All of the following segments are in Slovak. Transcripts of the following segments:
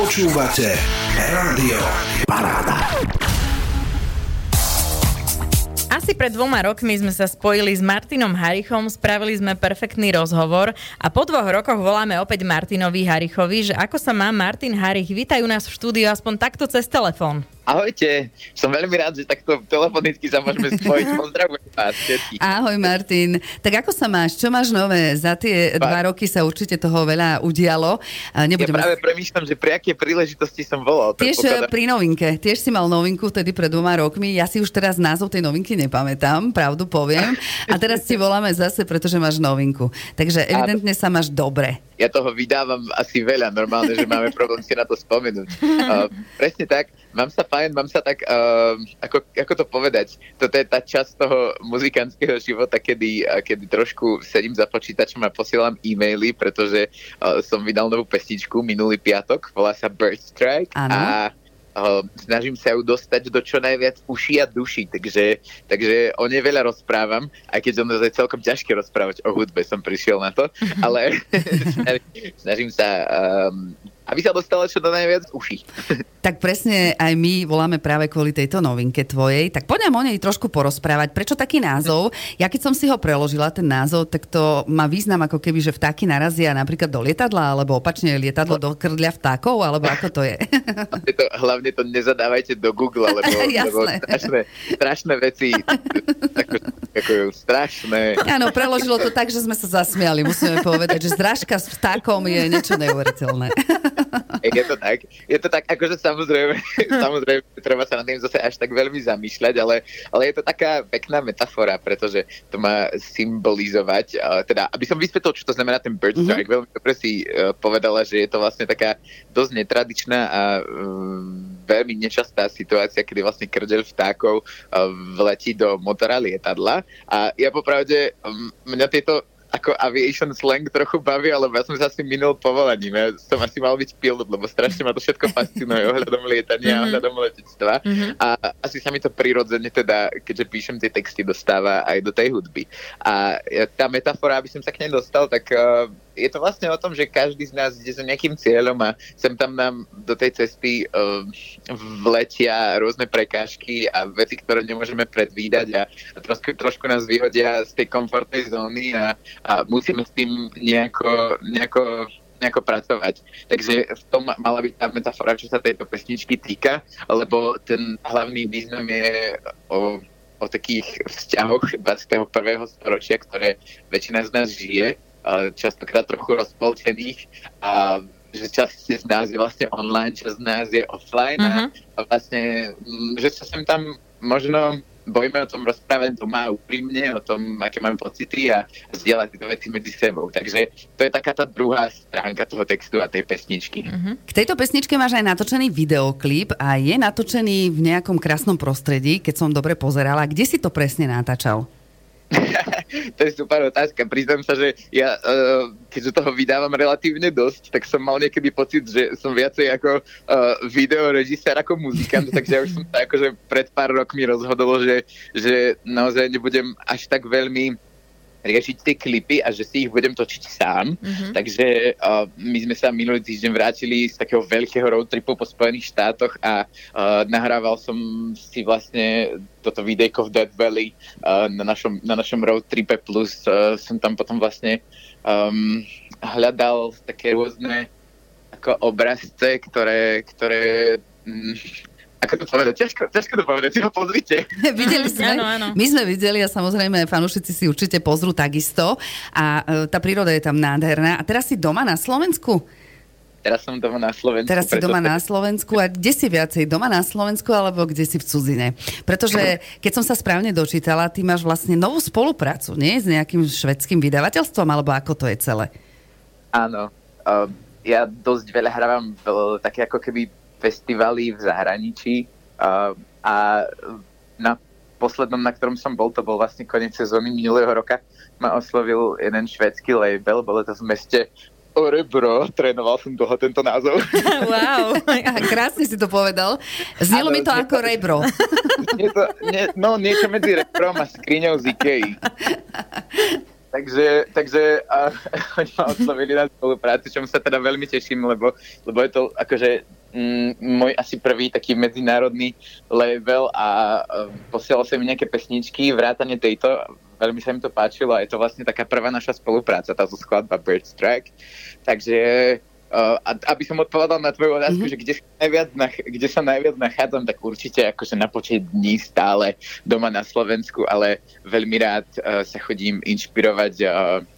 Počúvate Rádio Paráda. Asi pred dvoma rokmi sme sa spojili s Martinom Harichom, spravili sme perfektný rozhovor a po dvoch rokoch voláme opäť Martinovi Harichovi, že ako sa má Martin Harich, vítajú nás v štúdiu aspoň takto cez telefón. Ahojte, som veľmi rád, že takto telefonicky sa môžeme spojiť. Pozdravujem vás všetkých. Ahoj Martin. Tak ako sa máš? Čo máš nové? Za tie Ba- dva roky sa určite toho veľa udialo. Nebudem... Ja práve premýšľam, že pri aké príležitosti som volal. Tiež eh, pri novinke. Tiež si mal novinku vtedy pred dvoma rokmi. Ja si už teraz názov tej novinky nepamätám, pravdu poviem. A teraz ti voláme zase, pretože máš novinku. Takže evidentne sa máš dobre ja toho vydávam asi veľa, normálne, že máme problém si na to spomenúť. Uh, presne tak, mám sa fajn, mám sa tak, uh, ako, ako to povedať, toto je tá časť toho muzikantského života, kedy, kedy trošku sedím za počítačom a posielam e-maily, pretože uh, som vydal novú pesničku minulý piatok, volá sa Bird Strike ano. a Uh, snažím sa ju dostať do čo najviac uší a duší, takže, takže o nej veľa rozprávam, aj keď ono je celkom ťažké rozprávať o hudbe, som prišiel na to, ale snažím sa um, aby sa dostala čo do najviac uší. Tak presne aj my voláme práve kvôli tejto novinke tvojej. Tak poďme o nej trošku porozprávať. Prečo taký názov? Ja keď som si ho preložila, ten názov, tak to má význam ako keby, že vtáky narazia napríklad do lietadla, alebo opačne lietadlo do krdľa vtákov, alebo ako to je? Hlavne to, hlavne to nezadávajte do Google, lebo, lebo strašné, strašné veci, ako, ako strašné. Áno, preložilo to tak, že sme sa zasmiali, musíme povedať, že zrážka s vtákom je niečo neuveriteľné. Je to tak, je to tak, akože samozrejme, samozrejme, treba sa nad tým zase až tak veľmi zamýšľať, ale, ale je to taká pekná metafora, pretože to má symbolizovať, teda, aby som vysvetlil, čo to znamená ten bird mhm. strike, mm-hmm. veľmi dobre si uh, povedala, že je to vlastne taká dosť netradičná a um, veľmi nečastá situácia, kedy vlastne krdeľ vtákov uh, vletí do motora lietadla a ja popravde, um, mňa tieto ako aviation slang trochu baví, ale ja som sa asi minul povolaním. Ja som asi mal byť pilot, lebo strašne ma to všetko fascinuje ohľadom lietania, mm-hmm. ohľadom letectva. Mm-hmm. A asi sa mi to prirodzene teda, keďže píšem tie texty, dostáva aj do tej hudby. A tá metafora, aby som sa k nej dostal, tak uh, je to vlastne o tom, že každý z nás ide za nejakým cieľom a sem tam nám do tej cesty uh, vletia rôzne prekážky a veci, ktoré nemôžeme predvídať a, a trošku, trošku nás vyhodia z tej komfortnej zóny a, a musíme s tým nejako, nejako nejako pracovať. Takže v tom mala byť tá metafora, čo sa tejto pesničky týka, lebo ten hlavný význam je o, o takých vzťahoch 21. storočia, ktoré väčšina z nás žije častokrát trochu rozpoltených a že časť z nás je vlastne online, časť z nás je offline uh-huh. a vlastne, mm, že sa sem tam možno bojíme o tom rozprávať doma úprimne, o tom, aké máme pocity a zdieľať tieto veci medzi sebou. Takže to je taká tá druhá stránka toho textu a tej pesničky. Uh-huh. K tejto pesničke máš aj natočený videoklip a je natočený v nejakom krásnom prostredí, keď som dobre pozerala. Kde si to presne natáčal? To je super otázka. Priznám sa, že ja, uh, keďže toho vydávam relatívne dosť, tak som mal niekedy pocit, že som viacej ako uh, videorežisér ako muzikant, takže ja už som sa akože pred pár rokmi rozhodol, že, že naozaj nebudem až tak veľmi riešiť tie klipy a že si ich budem točiť sám. Mm-hmm. Takže uh, my sme sa minulý týždeň vrátili z takého veľkého road tripu po Spojených štátoch a uh, nahrával som si vlastne toto videjko v Dead Valley uh, na, našom, na našom road tripe plus uh, som tam potom vlastne um, hľadal také rôzne ako obrazce, ktoré, ktoré mm, ako to povedať, ťažko, ťažko to povedať, si ho pozrite. videli sme, áno, áno. my sme videli a samozrejme fanúšici si určite pozrú takisto a e, tá príroda je tam nádherná. A teraz si doma na Slovensku? Teraz som doma na Slovensku. Teraz si doma na Slovensku a kde si viacej? Doma na Slovensku alebo kde si v cudzine? Pretože keď som sa správne dočítala, ty máš vlastne novú spoluprácu, nie? S nejakým švedským vydavateľstvom alebo ako to je celé? Áno. Uh, ja dosť veľa hrávam v, také ako keby festivaly v zahraničí uh, a na poslednom, na ktorom som bol, to bol vlastne koniec sezóny minulého roka, ma oslovil jeden švedský label, bolo to v meste Orebro, trénoval som dlho tento názov. Wow, krásne si to povedal. Znelo mi to ako rebro. Nie to, nie, no niečo medzi rebrom a skriňou z Ikei. takže, takže a, oni ma oslovili na spoluprácu, čomu sa teda veľmi teším, lebo, lebo je to akože mm, môj asi prvý taký medzinárodný label a um, posielal sa mi nejaké pesničky, vrátane tejto, veľmi sa mi to páčilo a je to vlastne taká prvá naša spolupráca, táto skladba Bird Strike. Takže Uh, aby som odpovedal na tvoju otázku, mm-hmm. že kde sa, najviac nach, kde sa najviac nachádzam, tak určite akože na počet dní stále doma na Slovensku, ale veľmi rád uh, sa chodím inšpirovať uh,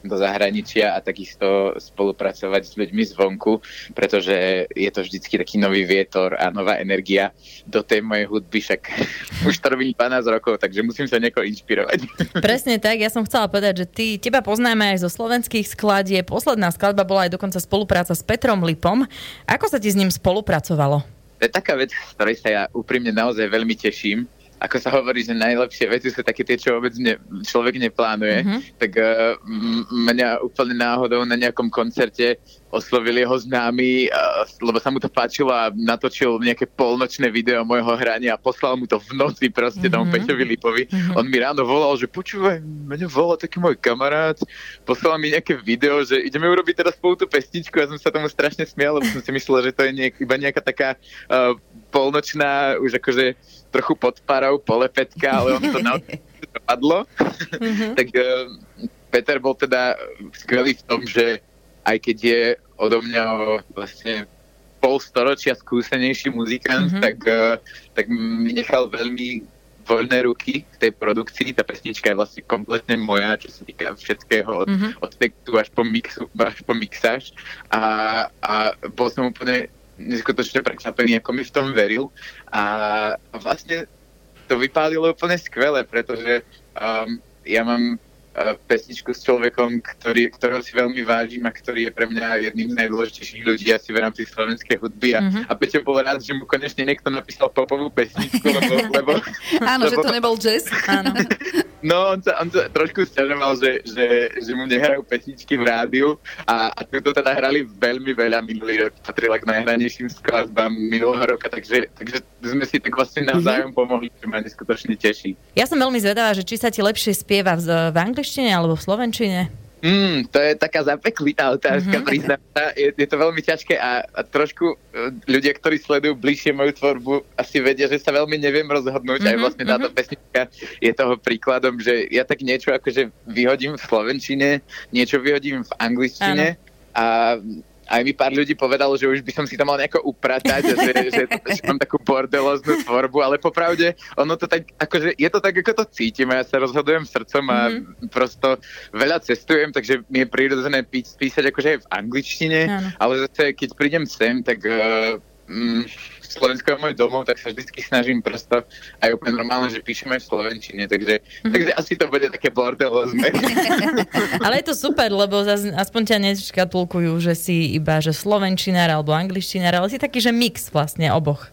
do zahraničia a takisto spolupracovať s ľuďmi zvonku, pretože je to vždycky taký nový vietor a nová energia do tej mojej hudby, však už to robím 12 rokov, takže musím sa niekoho inšpirovať. Presne tak, ja som chcela povedať, že ty, teba poznáme aj zo slovenských skladie, posledná skladba bola aj dokonca spolupráca s Pet Petrom Lipom. Ako sa ti s ním spolupracovalo? To je taká vec, z ktorej sa ja úprimne naozaj veľmi teším ako sa hovorí, že najlepšie veci sú také tie, čo vôbec ne, človek neplánuje, mm-hmm. tak uh, mňa úplne náhodou na nejakom koncerte oslovil jeho známy, lebo sa mu to páčilo a natočil nejaké polnočné video môjho hrania a poslal mu to v noci proste mm-hmm. tomu Peťovi Lipovi. Mm-hmm. On mi ráno volal, že počúvaj, mňa volal taký môj kamarát, poslal mi nejaké video, že ideme urobiť teraz spolu tú pesničku a som sa tomu strašne smial, lebo som si myslel, že to je niek- iba nejaká taká uh, polnočná, už akože trochu pod parou, polepetka, ale on to naozaj dopadlo. Mm-hmm. tak uh, Peter bol teda skvelý v tom, že aj keď je odo mňa vlastne pol storočia skúsenejší muzikant, mm-hmm. tak, uh, tak mi nechal veľmi voľné ruky v tej produkcii. Tá pesnička je vlastne kompletne moja, čo sa týka všetkého od, mm-hmm. od textu až po, mixu, až po mixáž. A, a bol som úplne neskutočne prekvapený, ako mi v tom veril. A vlastne to vypálilo úplne skvele, pretože um, ja mám pesničku s človekom, ktorý, ktorého si veľmi vážim a ktorý je pre mňa jedným z najdôležitejších ľudí asi v rámci slovenskej hudby. A, mm-hmm. a Peťo bol rád, že mu konečne niekto napísal popovú pesničku, lebo... lebo Áno, lebo, že to nebol jazz. Áno. No, on sa, on sa trošku stiažoval, že, že, že mu nehrajú pesničky v rádiu a, a to teda hrali veľmi veľa minulý rok. Patrila k najhranejším skladbám minulého roka, takže, takže sme si tak vlastne navzájom mhm. pomohli, čo ma neskutočne teší. Ja som veľmi zvedavá, že či sa ti lepšie spieva v, v angličtine alebo v slovenčine. Mm, to je taká zapeklitá otázka, mm-hmm. priznám sa. Je, je to veľmi ťažké a, a trošku e, ľudia, ktorí sledujú bližšie moju tvorbu, asi vedia, že sa veľmi neviem rozhodnúť. Mm-hmm. Aj mhm, vlastne táto mm-hmm. pesnička je toho príkladom, že ja tak niečo akože vyhodím v slovenčine, niečo vyhodím v angličtine Áno. a aj mi pár ľudí povedalo, že už by som si to mal nejako upratať, že, že, že mám takú bordeloznú tvorbu, ale popravde ono to tak, akože je to tak, ako to cítim a ja sa rozhodujem srdcom a mm-hmm. prosto veľa cestujem, takže mi je prirodzené pí- písať akože aj v angličtine, ano. ale zase keď prídem sem, tak uh, mm, Slovensko je môj domov, tak sa vždy snažím prosto aj úplne normálne, že píšem aj v Slovenčine, takže, mm-hmm. takže asi to bude také bordelozne. Ale je to super, lebo zaz, aspoň ťa neškatulkujú, že si iba že slovenčinár alebo angličtinár, ale si taký, že mix vlastne oboch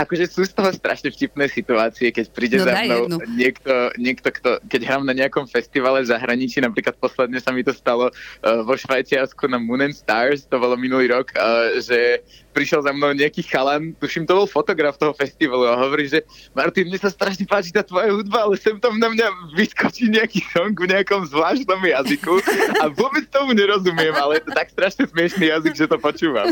akože sú z toho strašne vtipné situácie, keď príde no, za mnou niekto, niekto kto, keď hrám na nejakom festivale v zahraničí, napríklad posledne sa mi to stalo uh, vo Švajčiarsku na Moon and Stars, to bolo minulý rok, uh, že prišiel za mnou nejaký chalan, tuším, to bol fotograf toho festivalu a hovorí, že Martin, mne sa strašne páči tá tvoja hudba, ale sem tam na mňa vyskočí nejaký song v nejakom zvláštnom jazyku a vôbec tomu nerozumiem, ale je to tak strašne smiešný jazyk, že to počúvam.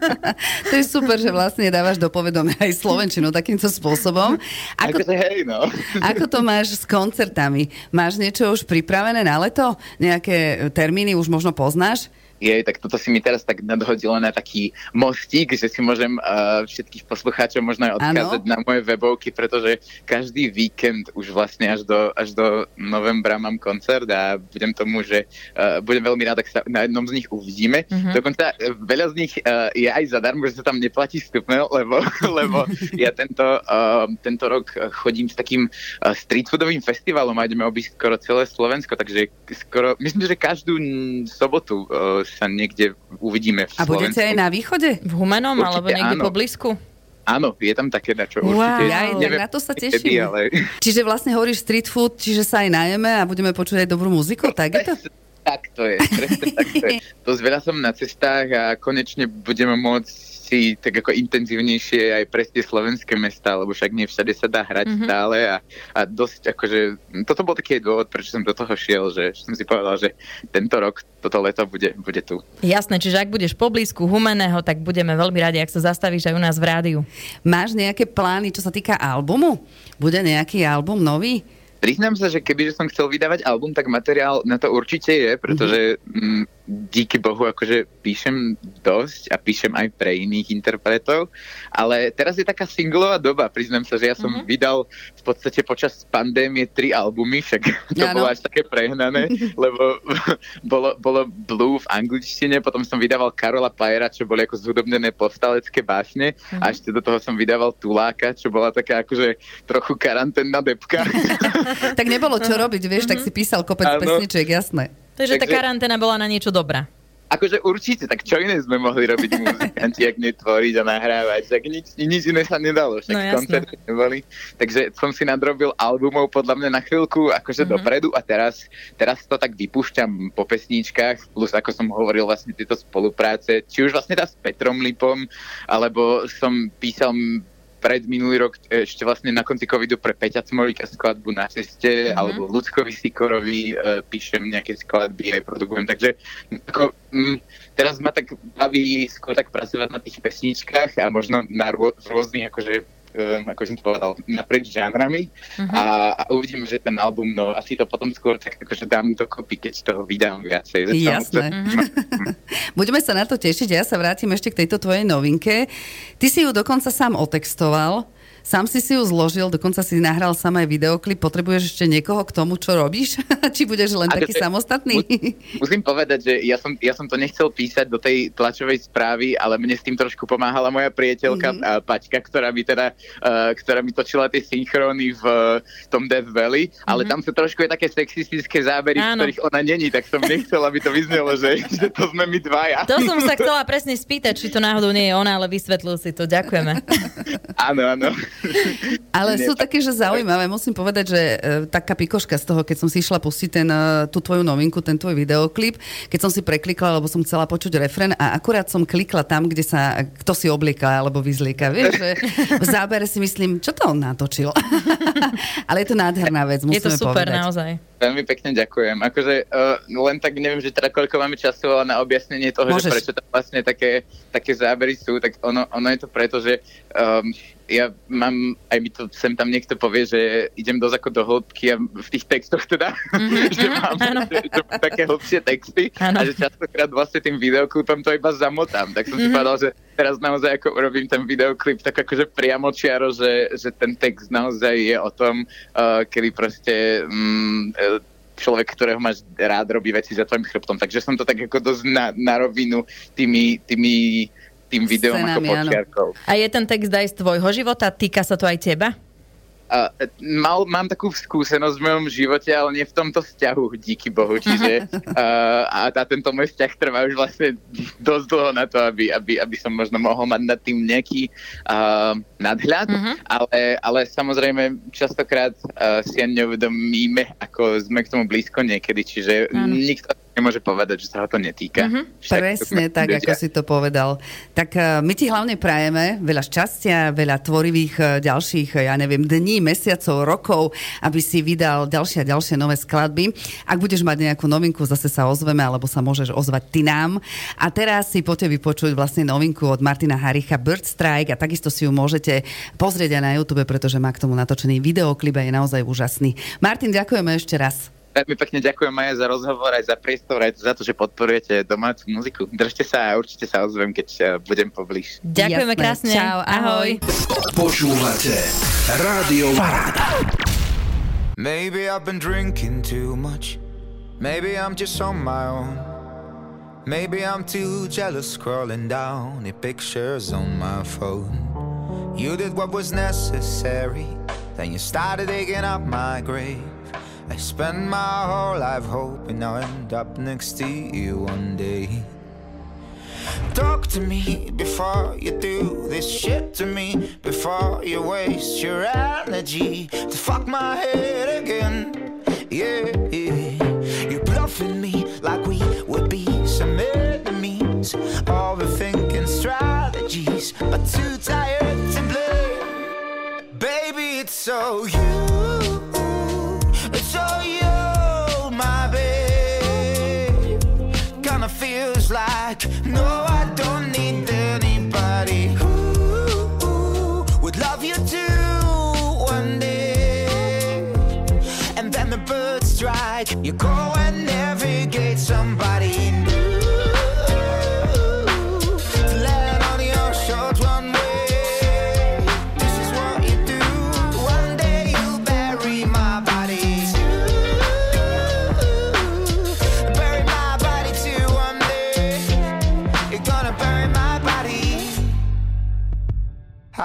to je super, že vlastne dávaš do povedomia aj Slovenčinu takýmto spôsobom. Ako, akože hej, no. ako to máš s koncertami? Máš niečo už pripravené na leto? Nejaké termíny už možno poznáš? Jej, tak toto si mi teraz tak nadhodilo na taký mostík, že si môžem uh, všetkých poslucháčov možno aj odkázať ano. na moje webovky, pretože každý víkend už vlastne až do, až do novembra mám koncert a budem tomu, že uh, budem veľmi rád, ak sa na jednom z nich uvidíme. Uh-huh. Dokonca uh, veľa z nich uh, je aj zadarmo, že sa tam neplatí vstupné, lebo, lebo ja tento, uh, tento rok chodím s takým uh, street foodovým festivalom a ideme obísť skoro celé Slovensko, takže skoro, myslím, že každú sobotu uh, sa niekde uvidíme v A budete aj na východe? V Humenom určite alebo niekde áno. po blízku? Áno, je tam také na čo wow. určite. Ja, neviem, na to sa teším. Kedy, ale... Čiže vlastne hovoríš street food, čiže sa aj najeme a budeme počuť aj dobrú muziku, tak je to? Tak to je, presne tak to je. Dosť veľa som na cestách a konečne budeme môcť veci tak ako intenzívnejšie aj pre tie slovenské mesta, lebo však nie všade sa dá hrať mm-hmm. stále a, a dosť akože, toto bol taký dôvod, prečo som do toho šiel, že som si povedal, že tento rok, toto leto bude, bude tu. Jasné, čiže ak budeš poblízku Humeného, tak budeme veľmi radi, ak sa zastavíš aj u nás v rádiu. Máš nejaké plány, čo sa týka albumu? Bude nejaký album nový? Priznám sa, že keby som chcel vydávať album, tak materiál na to určite je, pretože mm-hmm. Díky Bohu akože píšem dosť a píšem aj pre iných interpretov, ale teraz je taká singlová doba, priznám sa, že ja som mm-hmm. vydal v podstate počas pandémie tri albumy, však to ano. bolo až také prehnané, lebo bolo, bolo Blue v angličtine, potom som vydával Karola Pajera, čo boli ako zhudobnené povstalecké básne mm-hmm. a ešte do toho som vydával Tuláka, čo bola taká akože trochu karanténna depka. tak nebolo čo robiť, vieš, tak si písal kopec ano. pesničiek, jasné. Takže, Takže tá karanténa bola na niečo dobrá. Akože určite, tak čo iné sme mohli robiť muzikanti, ak netvoriť a nahrávať, tak nič, nič iné sa nedalo, však no, koncerty neboli. Takže som si nadrobil albumov podľa mňa na chvíľku akože mm-hmm. dopredu a teraz, teraz to tak vypúšťam po pesničkách, plus ako som hovoril vlastne tieto spolupráce, či už vlastne tá s Petrom Lipom, alebo som písal pred minulý rok ešte vlastne na konci covidu pre Peťa Cmolíka skladbu na ceste, mm-hmm. alebo Ľudskovi Sikorovi uh, píšem nejaké skladby aj produkujem, takže ako, mm, teraz ma tak baví skôr tak pracovať na tých pesničkách a možno na rô, rôznych akože um, ako som povedal, naprieč žánrami uh-huh. a, a uvidím, že ten album, no asi to potom skôr tak akože dám dokopy, keď toho vydám viacej. Jasné. Uh-huh. Budeme sa na to tešiť, ja sa vrátim ešte k tejto tvojej novinke. Ty si ju dokonca sám otextoval. Sám si si ju zložil, dokonca si nahral sám aj videoklip. Potrebuješ ešte niekoho k tomu, čo robíš? Či budeš len taký te, samostatný? Musím povedať, že ja som, ja som to nechcel písať do tej tlačovej správy, ale mne s tým trošku pomáhala moja priateľka mm-hmm. Paťka, ktorá mi teda, uh, ktorá mi točila tie synchróny v uh, tom Death Valley, ale mm-hmm. tam sú trošku je také sexistické zábery, Áno. v ktorých ona není, tak som nechcel, aby to vyznelo, že, že to sme my dvaja. To som sa chcela presne spýtať, či to náhodou nie je ona, ale vysvetlil si to. Ďakujeme. áno, áno. Ale sú také, že zaujímavé. Musím povedať, že e, taká pikoška z toho, keď som si išla pustiť ten, e, tú tvoju novinku, ten tvoj videoklip, keď som si preklikla, lebo som chcela počuť refren a akurát som klikla tam, kde sa kto si oblieka alebo vyzlieka. Vieš, že v zábere si myslím, čo to on natočil. Ale je to nádherná vec, musíme Je to super, povedať. naozaj. Veľmi pekne ďakujem. Akože uh, len tak neviem, že teda koľko máme času ale na objasnenie toho, Môžeš. že prečo tam vlastne také, také zábery sú, tak ono, ono je to preto, že um, ja mám, aj mi to sem tam niekto povie, že idem dosť ako do hĺbky a v tých textoch teda, mm-hmm. že, mám, že, že také hĺbšie texty ano. a že častokrát vlastne tým videoklipom to iba zamotám. Tak som mm-hmm. si mhm. povedal, že teraz naozaj ako urobím ten videoklip tak akože priamo čiaro, že, že ten text naozaj je o tom, uh, kedy proste um, človek, ktorého máš rád, robí veci za tvojim chrbtom. Takže som to tak ako dosť na, na rovinu tými, tými tým videom Scenami, ako počiarkou. A je ten text aj z tvojho života? Týka sa to aj teba? Uh, mal, mám takú skúsenosť v mojom živote, ale nie v tomto vzťahu, díky Bohu. Čiže uh, a tá, tento môj vzťah trvá už vlastne dosť dlho na to, aby, aby, aby som možno mohol mať nad tým nejaký uh, nadhľad, uh-huh. ale, ale samozrejme častokrát uh, si ani neuvedomíme, ako sme k tomu blízko niekedy, čiže uh-huh. nikto nemôže povedať, že sa ho to netýka. Mm-hmm. Však Presne tak, ľudia. ako si to povedal. Tak uh, my ti hlavne prajeme veľa šťastia, veľa tvorivých uh, ďalších, ja neviem, dní, mesiacov, rokov, aby si vydal ďalšie a ďalšie nové skladby. Ak budeš mať nejakú novinku, zase sa ozveme, alebo sa môžeš ozvať ty nám. A teraz si poďte vypočuť vlastne novinku od Martina Haricha Bird Strike a takisto si ju môžete pozrieť aj na YouTube, pretože má k tomu natočený videoklip a je naozaj úžasný. Martin, ďakujeme ešte raz. Veľmi pekne ďakujem aj za rozhovor, aj za priestor, aj za to, že podporujete domácu muziku. Držte sa a určite sa ozvem, keď eh, budem poblíž. Ďakujeme Jasné. krásne. Čau, ahoj. Počúvate Rádio Paráda. Maybe I've been drinking too much. Maybe I'm just on my own. Maybe I'm too jealous scrolling down the pictures on my phone. You did what was necessary, then you started digging up my grave. I spend my whole life hoping I'll end up next to you one day. Talk to me before you do this shit to me, before you waste your energy to fuck my head again. Yeah, you're bluffing me like we would be some enemies, overthinking strategies, but too tired to play. Baby, it's so you. back. No.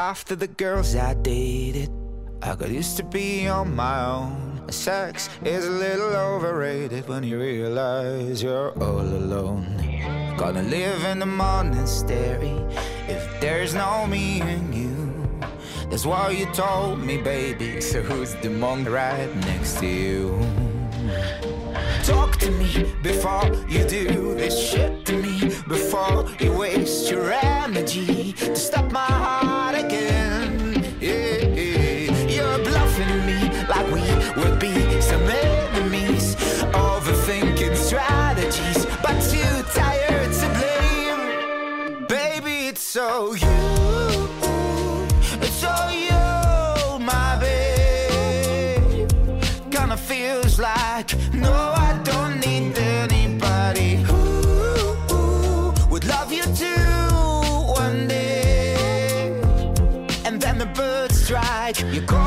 After the girls I dated I got used to be on my own. Sex is a little overrated when you realize you're all alone. Gonna live in the monastery if there's no me and you. That's why you told me, baby So who's the monk right next to you? Talk to me before like you go